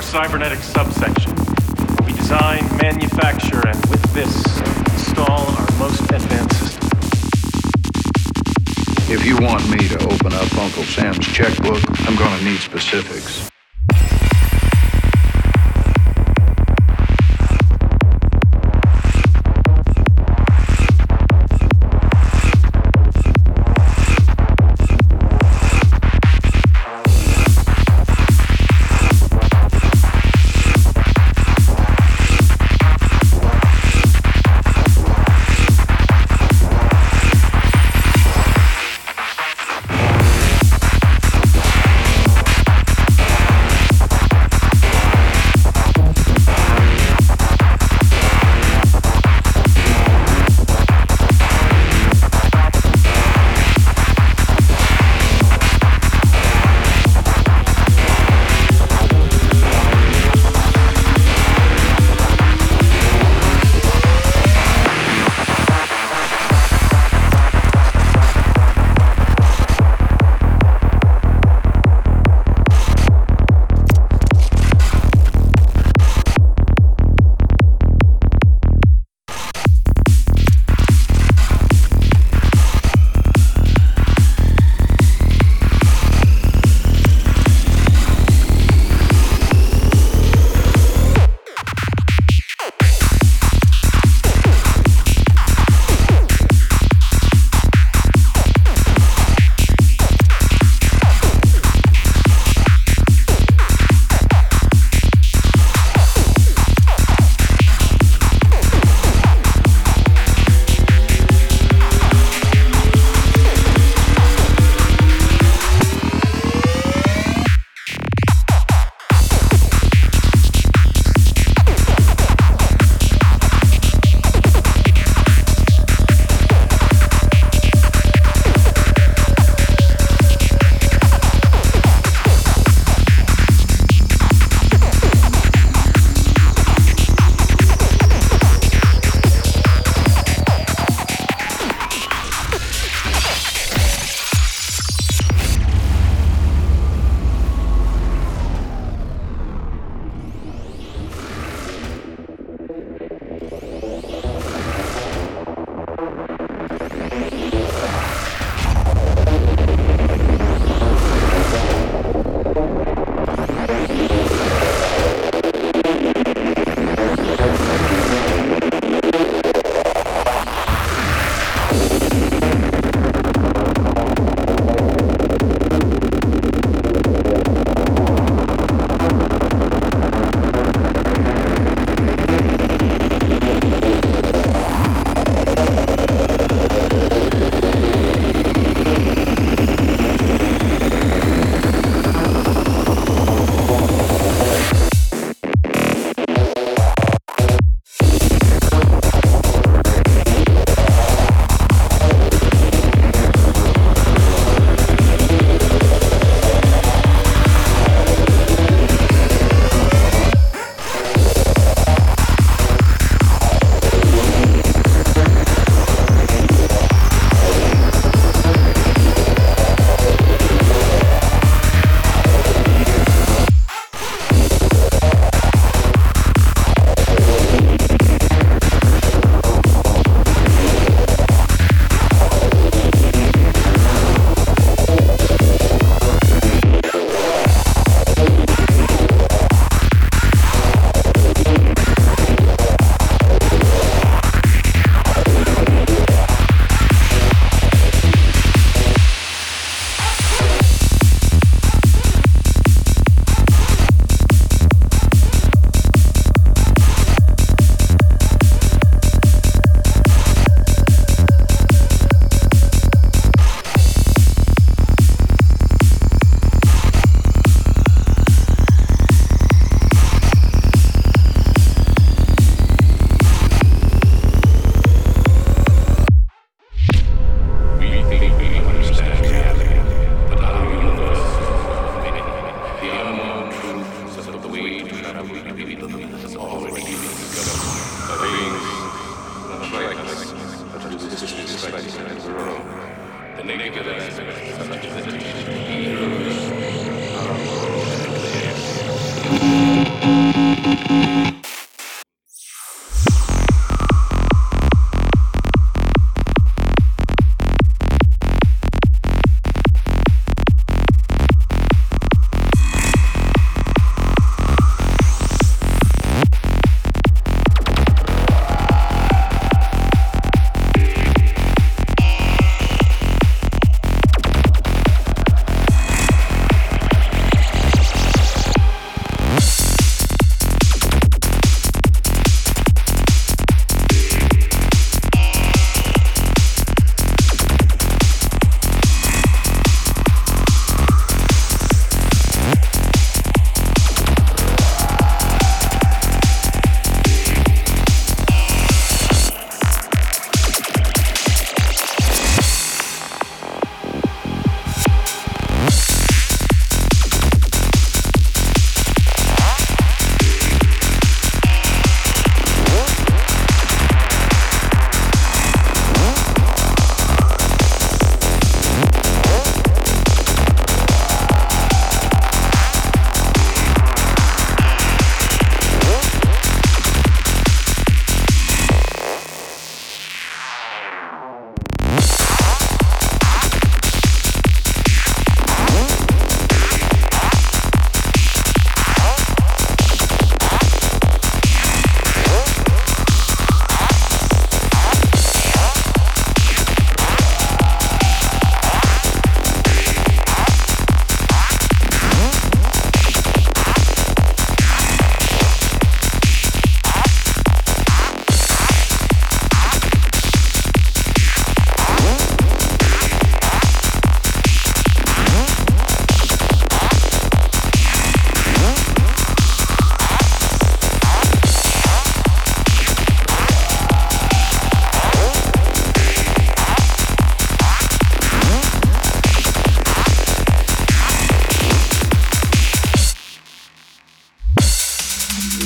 our cybernetic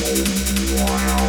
Wow.